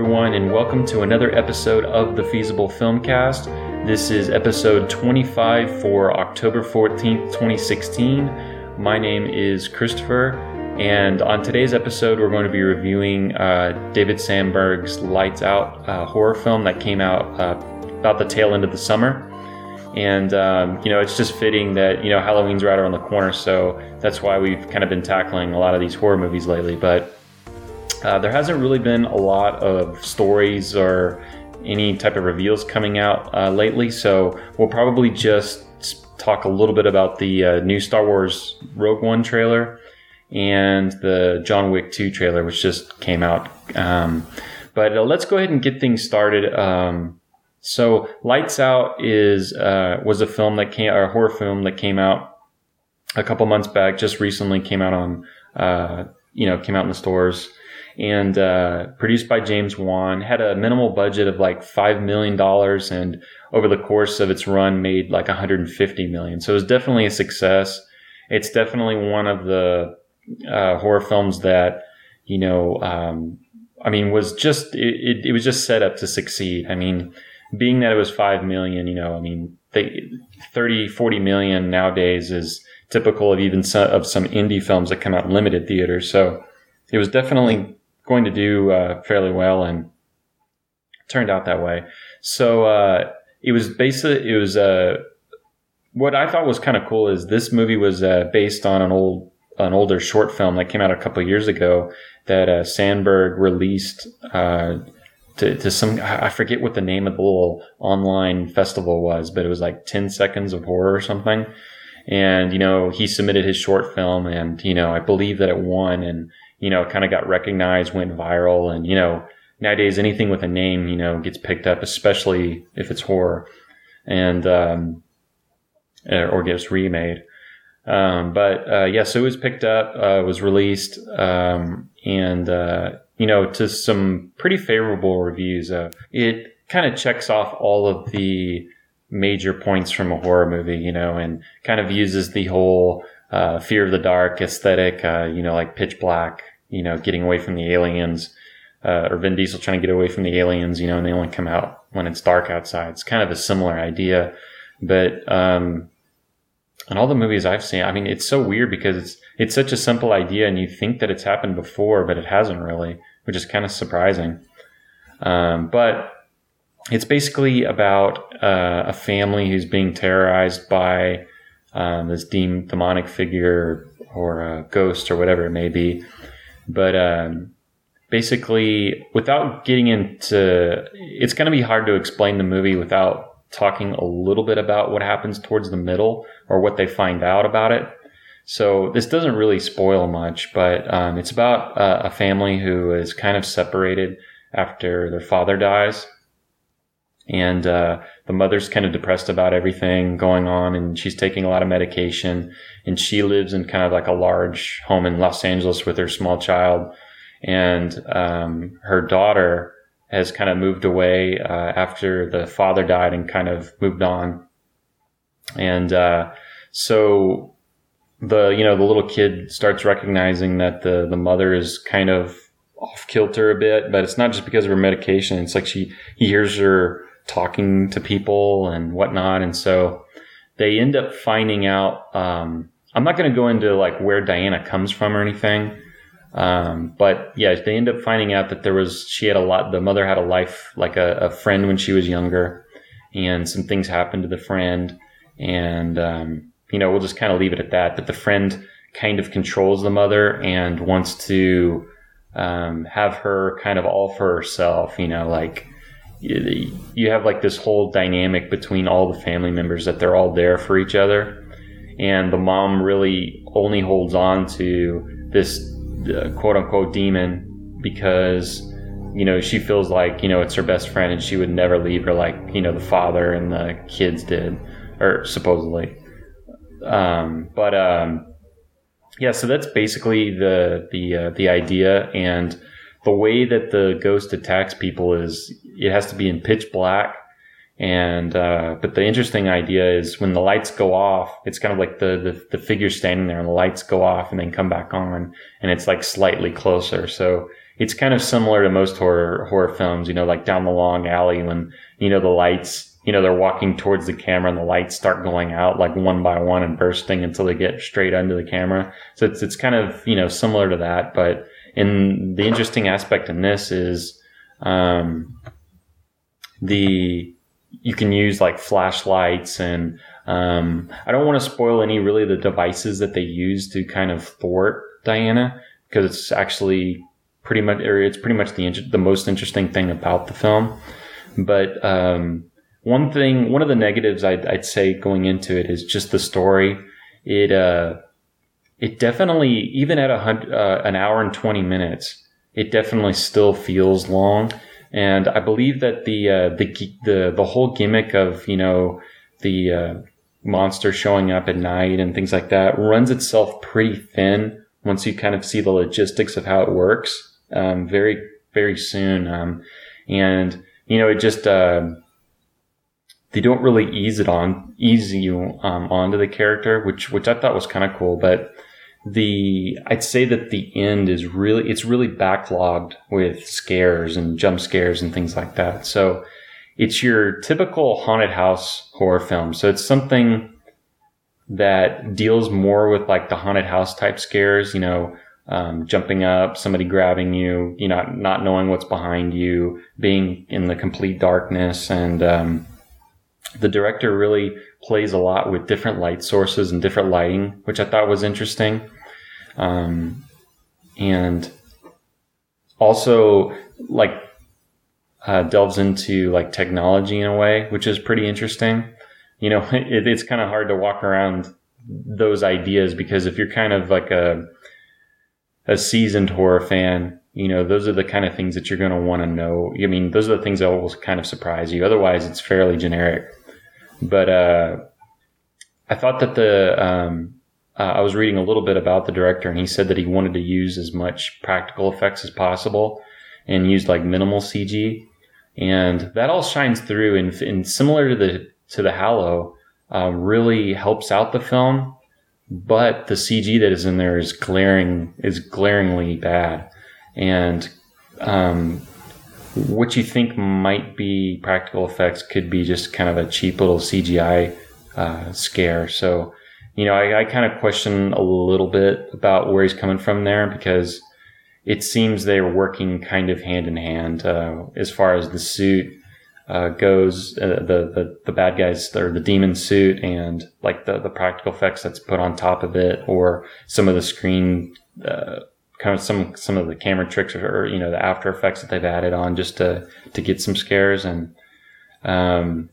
everyone, and welcome to another episode of the Feasible Filmcast. This is episode 25 for October 14th, 2016. My name is Christopher, and on today's episode, we're going to be reviewing uh, David Sandberg's Lights Out uh, horror film that came out uh, about the tail end of the summer. And, um, you know, it's just fitting that, you know, Halloween's right around the corner, so that's why we've kind of been tackling a lot of these horror movies lately. But uh, there hasn't really been a lot of stories or any type of reveals coming out uh, lately, so we'll probably just talk a little bit about the uh, new Star Wars Rogue One trailer and the John Wick 2 trailer, which just came out. Um, but uh, let's go ahead and get things started. Um, so, Lights Out is uh, was a film that came, a horror film that came out a couple months back. Just recently came out on, you know, came out in the stores and uh, produced by James Wan. Had a minimal budget of like five million dollars, and over the course of its run, made like 150 million. So it was definitely a success. It's definitely one of the uh, horror films that you know. Um, I mean, was just it, it, it was just set up to succeed. I mean, being that it was five million, you know, I mean, they, 30, 40 million nowadays is typical of even some, of some indie films that come out limited theaters. So it was definitely going to do uh, fairly well and turned out that way. So uh, it was basically it was uh, what I thought was kind of cool is this movie was uh, based on an old an older short film that came out a couple years ago that uh, Sandberg released. Uh, to, to some, I forget what the name of the little online festival was, but it was like 10 seconds of horror or something. And, you know, he submitted his short film and, you know, I believe that it won and you know, kind of got recognized, went viral. And, you know, nowadays anything with a name, you know, gets picked up, especially if it's horror and, um, or gets remade. Um, but, uh, yeah, so it was picked up, uh, was released, um, and, uh, you know, to some pretty favorable reviews. Uh, it kind of checks off all of the major points from a horror movie, you know, and kind of uses the whole, uh, fear of the dark aesthetic, uh, you know, like pitch black, you know, getting away from the aliens, uh, or Vin Diesel trying to get away from the aliens, you know, and they only come out when it's dark outside. It's kind of a similar idea, but, um, and all the movies I've seen, I mean, it's so weird because it's, it's such a simple idea and you think that it's happened before, but it hasn't really, which is kind of surprising. Um, but it's basically about, uh, a family who's being terrorized by, um, this demonic figure or a ghost or whatever it may be. But um, basically, without getting into, it's going to be hard to explain the movie without talking a little bit about what happens towards the middle or what they find out about it. So this doesn't really spoil much, but um, it's about uh, a family who is kind of separated after their father dies. And uh, the mother's kind of depressed about everything going on, and she's taking a lot of medication. And she lives in kind of like a large home in Los Angeles with her small child. And um, her daughter has kind of moved away uh, after the father died and kind of moved on. And uh, so the you know the little kid starts recognizing that the the mother is kind of off kilter a bit, but it's not just because of her medication. It's like she he hears her talking to people and whatnot. And so they end up finding out. Um, I'm not going to go into like where Diana comes from or anything. Um, but yeah, they end up finding out that there was, she had a lot, the mother had a life, like a, a friend when she was younger and some things happened to the friend. And, um, you know, we'll just kind of leave it at that. But the friend kind of controls the mother and wants to, um, have her kind of all for herself, you know, like, you have like this whole dynamic between all the family members that they're all there for each other. And the mom really only holds on to this uh, quote unquote demon because you know she feels like you know it's her best friend and she would never leave her like you know the father and the kids did or supposedly. Um, but um, yeah so that's basically the the uh, the idea. And the way that the ghost attacks people is it has to be in pitch black. And, uh, but the interesting idea is when the lights go off, it's kind of like the, the, the figure standing there and the lights go off and then come back on and it's like slightly closer. So it's kind of similar to most horror horror films. You know, like down the long alley when you know the lights. You know, they're walking towards the camera and the lights start going out like one by one and bursting until they get straight under the camera. So it's it's kind of you know similar to that, but and the interesting aspect in this is um, the you can use like flashlights and um, I don't want to spoil any really the devices that they use to kind of thwart Diana because it's actually pretty much or it's pretty much the the most interesting thing about the film. But um, one thing, one of the negatives I'd, I'd, say going into it is just the story. It uh, it definitely even at a hundred, uh, an hour and 20 minutes it definitely still feels long and i believe that the uh, the the the whole gimmick of you know the uh, monster showing up at night and things like that runs itself pretty thin once you kind of see the logistics of how it works um, very very soon. Um, and you know it just uh, they don't really ease it on ease you um, onto the character which which i thought was kind of cool but the I'd say that the end is really it's really backlogged with scares and jump scares and things like that. So it's your typical haunted house horror film. So it's something that deals more with like the haunted house type scares, you know, um, jumping up, somebody grabbing you, you know, not knowing what's behind you, being in the complete darkness. And um, the director really plays a lot with different light sources and different lighting, which I thought was interesting. Um, and also like uh, delves into like technology in a way, which is pretty interesting. You know, it, it's kind of hard to walk around those ideas because if you're kind of like a a seasoned horror fan, you know, those are the kind of things that you're going to want to know. I mean, those are the things that will kind of surprise you. Otherwise, it's fairly generic. But uh, I thought that the um, uh, I was reading a little bit about the director, and he said that he wanted to use as much practical effects as possible and used like minimal CG, and that all shines through. And, and similar to the to the Hallow, um, really helps out the film, but the CG that is in there is glaring is glaringly bad, and um, what you think might be practical effects could be just kind of a cheap little CGI uh, scare. So you know, I, I kind of question a little bit about where he's coming from there because it seems they're working kind of hand in hand uh, as far as the suit uh, goes. Uh, the, the the bad guys or the demon suit and like the the practical effects that's put on top of it, or some of the screen. Kind of some some of the camera tricks or, you know the after effects that they've added on just to to get some scares and um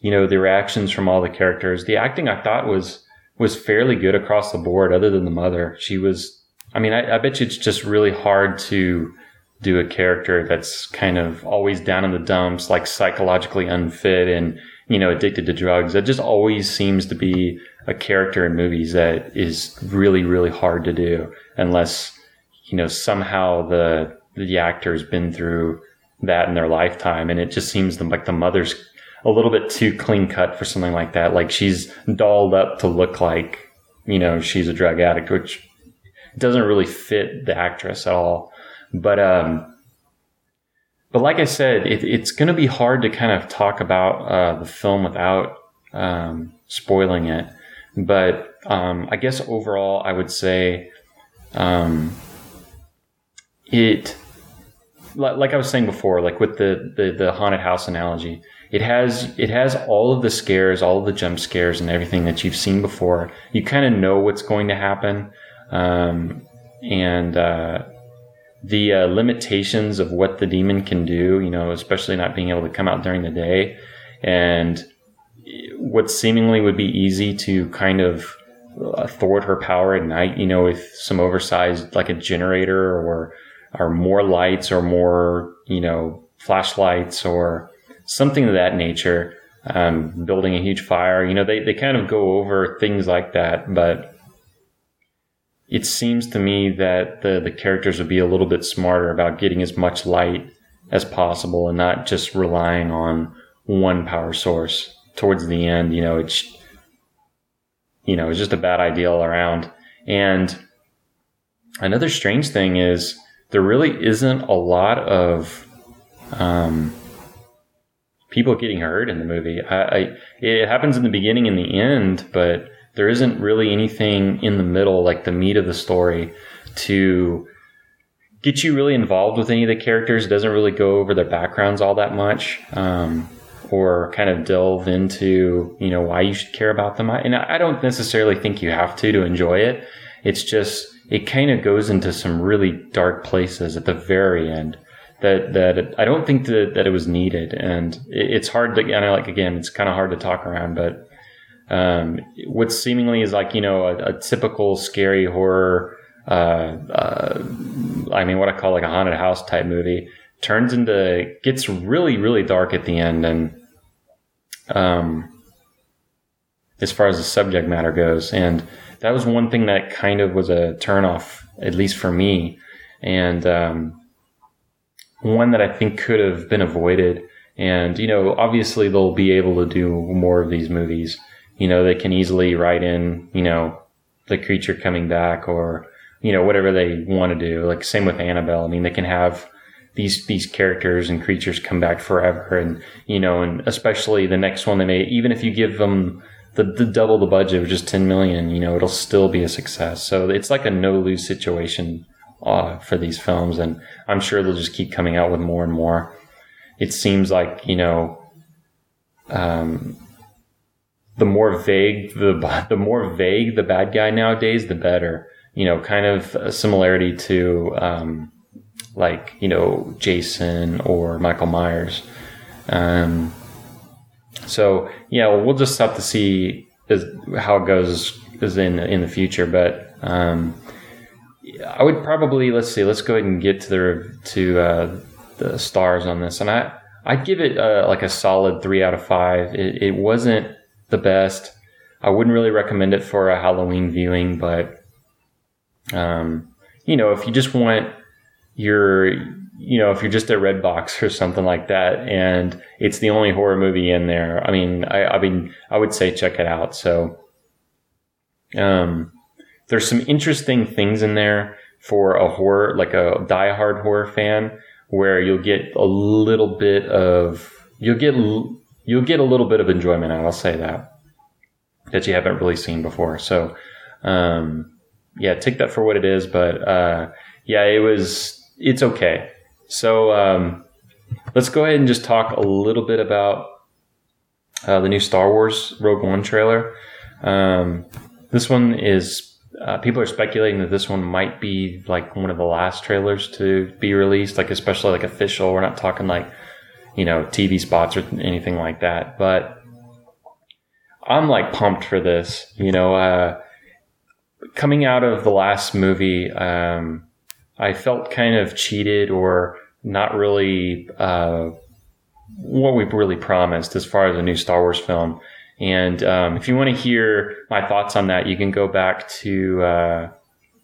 you know, the reactions from all the characters. The acting I thought was was fairly good across the board, other than the mother. She was. I mean, I, I bet you it's just really hard to do a character that's kind of always down in the dumps, like psychologically unfit and you know addicted to drugs. That just always seems to be a character in movies that is really really hard to do unless you know somehow the the actor's been through that in their lifetime and it just seems like the mother's a little bit too clean cut for something like that. Like she's dolled up to look like, you know, she's a drug addict, which doesn't really fit the actress at all. But, um, but like I said, it, it's going to be hard to kind of talk about uh, the film without um, spoiling it. But um, I guess overall, I would say um, it, like I was saying before, like with the, the, the haunted house analogy, it has it has all of the scares, all of the jump scares, and everything that you've seen before. You kind of know what's going to happen, um, and uh, the uh, limitations of what the demon can do. You know, especially not being able to come out during the day, and what seemingly would be easy to kind of thwart her power at night. You know, with some oversized like a generator or or more lights or more you know flashlights or something of that nature. Um, building a huge fire, you know, they, they kind of go over things like that, but it seems to me that the, the characters would be a little bit smarter about getting as much light as possible and not just relying on one power source towards the end. You know, it's, you know, it's just a bad idea all around. And another strange thing is there really isn't a lot of um, people getting hurt in the movie. I, I, it happens in the beginning and the end, but there isn't really anything in the middle, like the meat of the story, to get you really involved with any of the characters. It doesn't really go over their backgrounds all that much, um, or kind of delve into you know why you should care about them. And I don't necessarily think you have to to enjoy it. It's just it kind of goes into some really dark places at the very end that that I don't think that, that it was needed, and it, it's hard to and I like again, it's kind of hard to talk around, but um, what seemingly is like you know a, a typical scary horror, uh, uh, I mean what I call like a haunted house type movie, turns into gets really really dark at the end, and um, as far as the subject matter goes, and that was one thing that kind of was a turnoff, at least for me, and um, one that I think could have been avoided. And, you know, obviously they'll be able to do more of these movies. You know, they can easily write in, you know, the creature coming back or, you know, whatever they want to do. Like same with Annabelle. I mean, they can have these, these characters and creatures come back forever. And, you know, and especially the next one they may, even if you give them the, the double the budget of just 10 million, you know, it'll still be a success. So it's like a no lose situation uh, for these films, and I'm sure they'll just keep coming out with more and more. It seems like you know, um, the more vague the the more vague the bad guy nowadays, the better. You know, kind of a similarity to um, like you know Jason or Michael Myers. Um, so yeah, well, just have to see how it goes is in in the future, but. Um, I would probably let's see. Let's go ahead and get to the to uh, the stars on this, and I I'd give it uh, like a solid three out of five. It, it, wasn't the best. I wouldn't really recommend it for a Halloween viewing, but um, you know, if you just want your you know, if you're just at Redbox or something like that, and it's the only horror movie in there, I mean, I, I mean, I would say check it out. So, um, there's some interesting things in there for a horror, like a die-hard horror fan, where you'll get a little bit of you'll get you'll get a little bit of enjoyment out. I'll say that that you haven't really seen before. So, um, yeah, take that for what it is. But uh, yeah, it was it's okay. So um, let's go ahead and just talk a little bit about uh, the new Star Wars Rogue One trailer. Um, this one is uh, people are speculating that this one might be like one of the last trailers to be released, like especially like official. We're not talking like you know TV spots or anything like that, but I'm like pumped for this. You know, uh, coming out of the last movie, um, I felt kind of cheated or not really uh, what we really promised as far as a new Star Wars film. And um, if you want to hear my thoughts on that, you can go back to, uh,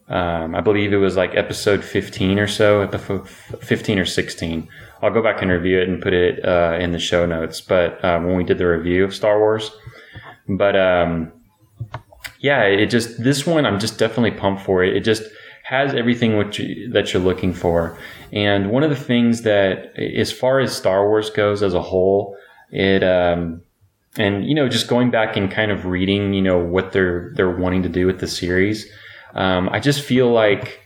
um, I believe it was like episode 15 or so, 15 or 16. I'll go back and review it and put it uh, in the show notes. But um, when we did the review of Star Wars, but um, yeah, it just this one I'm just definitely pumped for it. It just has everything you, that you're looking for. And one of the things that, as far as Star Wars goes as a whole, it um, and you know just going back and kind of reading you know what they're they're wanting to do with the series um, i just feel like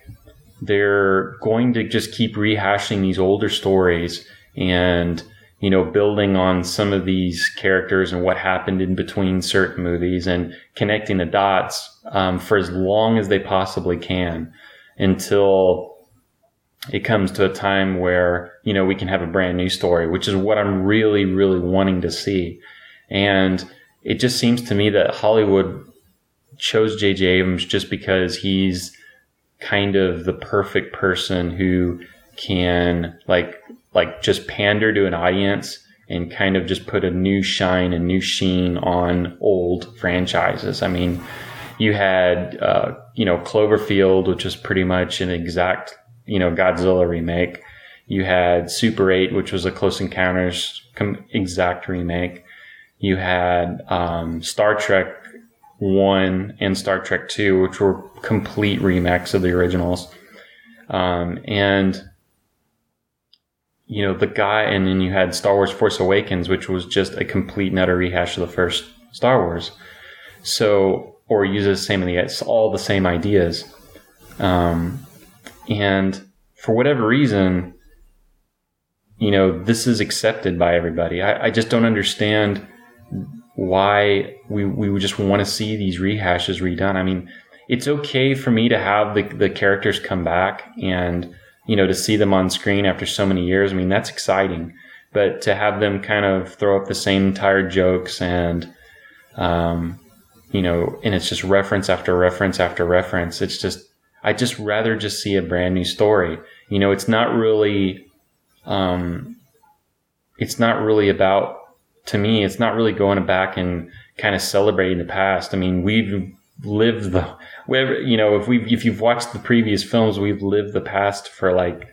they're going to just keep rehashing these older stories and you know building on some of these characters and what happened in between certain movies and connecting the dots um, for as long as they possibly can until it comes to a time where you know we can have a brand new story which is what i'm really really wanting to see and it just seems to me that Hollywood chose J.J. Abrams just because he's kind of the perfect person who can like like just pander to an audience and kind of just put a new shine and new sheen on old franchises. I mean, you had uh, you know Cloverfield, which was pretty much an exact you know Godzilla remake. You had Super 8, which was a Close Encounters exact remake you had um, Star Trek One and Star Trek Two, which were complete remakes of the originals. Um, and you know the guy, and then you had Star Wars: Force Awakens, which was just a complete and utter rehash of the first Star Wars. So, or uses the same it's all the same ideas. Um, and for whatever reason, you know, this is accepted by everybody. I, I just don't understand why we, we just want to see these rehashes redone. I mean, it's okay for me to have the, the characters come back and, you know, to see them on screen after so many years. I mean, that's exciting. But to have them kind of throw up the same tired jokes and, um, you know, and it's just reference after reference after reference. It's just, I just rather just see a brand new story. You know, it's not really, um, it's not really about, to me, it's not really going back and kind of celebrating the past. I mean, we've lived the, whatever, you know, if we, if you've watched the previous films, we've lived the past for like,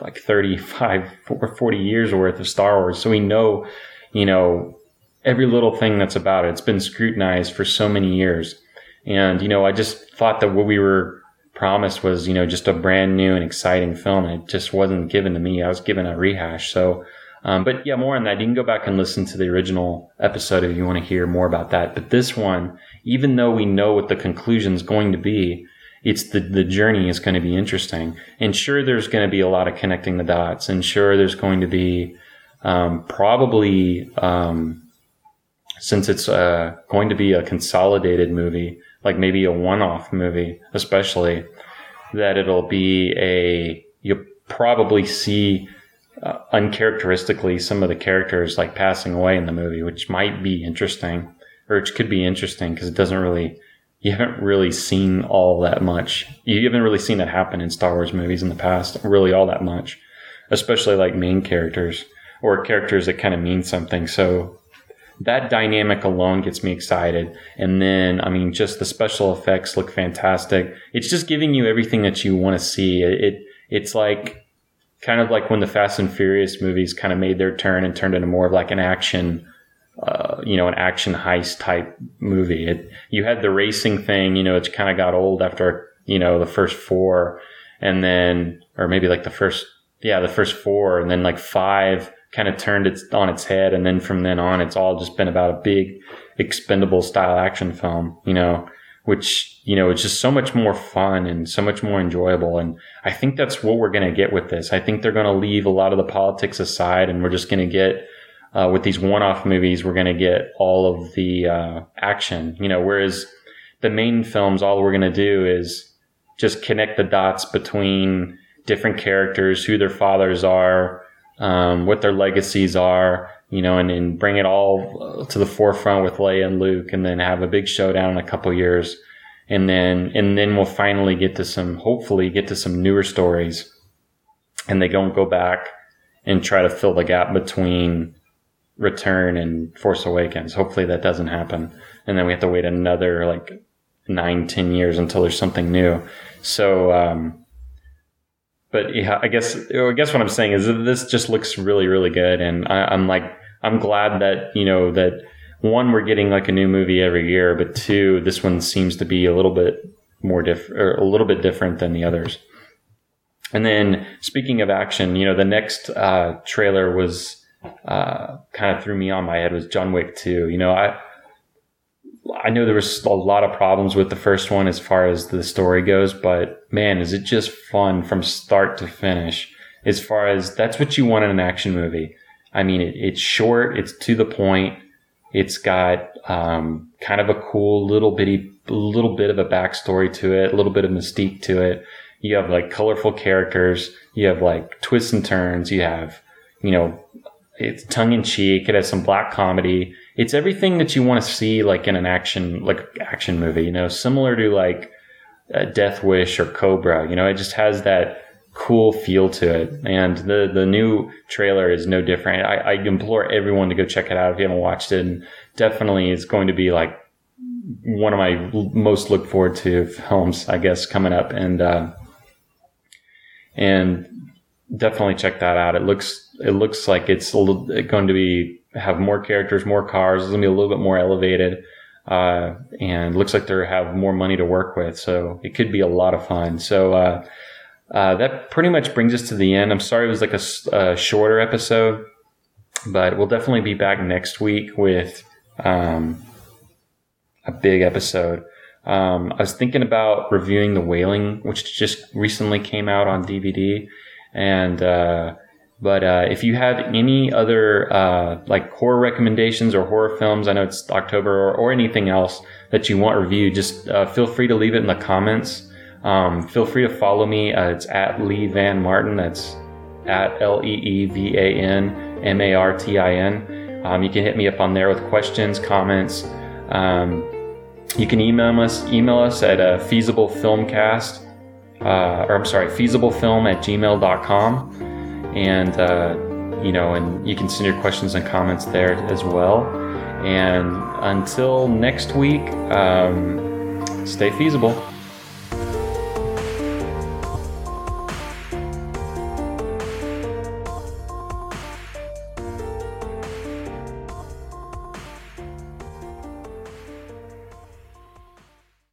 like 35 or 40 years worth of Star Wars. So we know, you know, every little thing that's about it. It's been scrutinized for so many years. And, you know, I just thought that what we were promised was, you know, just a brand new and exciting film. It just wasn't given to me. I was given a rehash. So, um, but yeah, more on that. You can go back and listen to the original episode if you want to hear more about that. But this one, even though we know what the conclusion is going to be, it's the, the journey is going to be interesting. And sure, there's going to be a lot of connecting the dots. And sure, there's going to be, um, probably, um, since it's, uh, going to be a consolidated movie, like maybe a one-off movie, especially that it'll be a you'll probably see uh, uncharacteristically some of the characters like passing away in the movie, which might be interesting, or it could be interesting because it doesn't really you haven't really seen all that much. You haven't really seen that happen in Star Wars movies in the past, really all that much, especially like main characters or characters that kind of mean something. So that dynamic alone gets me excited. And then, I mean, just the special effects look fantastic. It's just giving you everything that you want to see. It, it it's like kind of like when the Fast and Furious movies kind of made their turn and turned into more of like an action, uh, you know, an action heist type movie. It, you had the racing thing, you know, it kind of got old after, you know, the first four and then, or maybe like the first, yeah, the first four and then like five kind of turned it on its head. And then from then on, it's all just been about a big expendable style action film, you know, which, you know, it's just so much more fun and so much more enjoyable. And I think that's what we're going to get with this. I think they're going to leave a lot of the politics aside and we're just going to get, uh, with these one-off movies, we're going to get all of the, uh, action, you know, whereas the main films, all we're going to do is just connect the dots between different characters, who their fathers are, um, what their legacies are, you know, and, and bring it all to the forefront with Leia and Luke, and then have a big showdown in a couple years, and then and then we'll finally get to some, hopefully, get to some newer stories, and they don't go back and try to fill the gap between Return and Force Awakens. Hopefully, that doesn't happen, and then we have to wait another like nine, ten years until there's something new. So. Um, but yeah, I guess I guess what I'm saying is this just looks really really good, and I, am like I'm glad that you know that one we're getting like a new movie every year, but two this one seems to be a little bit more different or a little bit different than the others. And then speaking of action, you know the next uh, trailer was uh, kind of threw me on my head was John Wick 2. You know I I know there was a lot of problems with the first one as far as the story goes, but man, is it just fun from start to finish. As far as that's what you want in an action movie. I mean, it, it's short, it's to the point, it's got um, kind of a cool little bitty, little bit of a backstory to it, a little bit of mystique to it. You have like colorful characters, you have like twists and turns, you have, you know, it's tongue in cheek, it has some black comedy it's everything that you want to see like in an action like action movie you know similar to like uh, death wish or cobra you know it just has that cool feel to it. And the the new trailer is no different. I, I implore everyone to go check it out if you haven't watched it. And definitely it's going to be like one of my most look forward to films i guess coming up. And uh, and definitely check that out. It looks it looks like it's going to be have more characters, more cars. It's gonna be a little bit more elevated, uh, and looks like they have more money to work with. So it could be a lot of fun. So uh, uh, that pretty much brings us to the end. I'm sorry it was like a, a shorter episode, but we'll definitely be back next week with um, a big episode. Um, I was thinking about reviewing The Wailing, which just recently came out on DVD, and uh, but uh, if you have any other uh, like horror recommendations or horror films, I know it's October or, or anything else that you want reviewed, just uh, feel free to leave it in the comments. Um, feel free to follow me. Uh, it's at Lee Van Martin. That's at L E E V A N M A R T I N. Um, you can hit me up on there with questions, comments. Um, you can email us email us at uh, feasiblefilmcast uh, or I'm sorry, feasiblefilm at gmail.com and uh, you know, and you can send your questions and comments there as well. And until next week, um, stay feasible.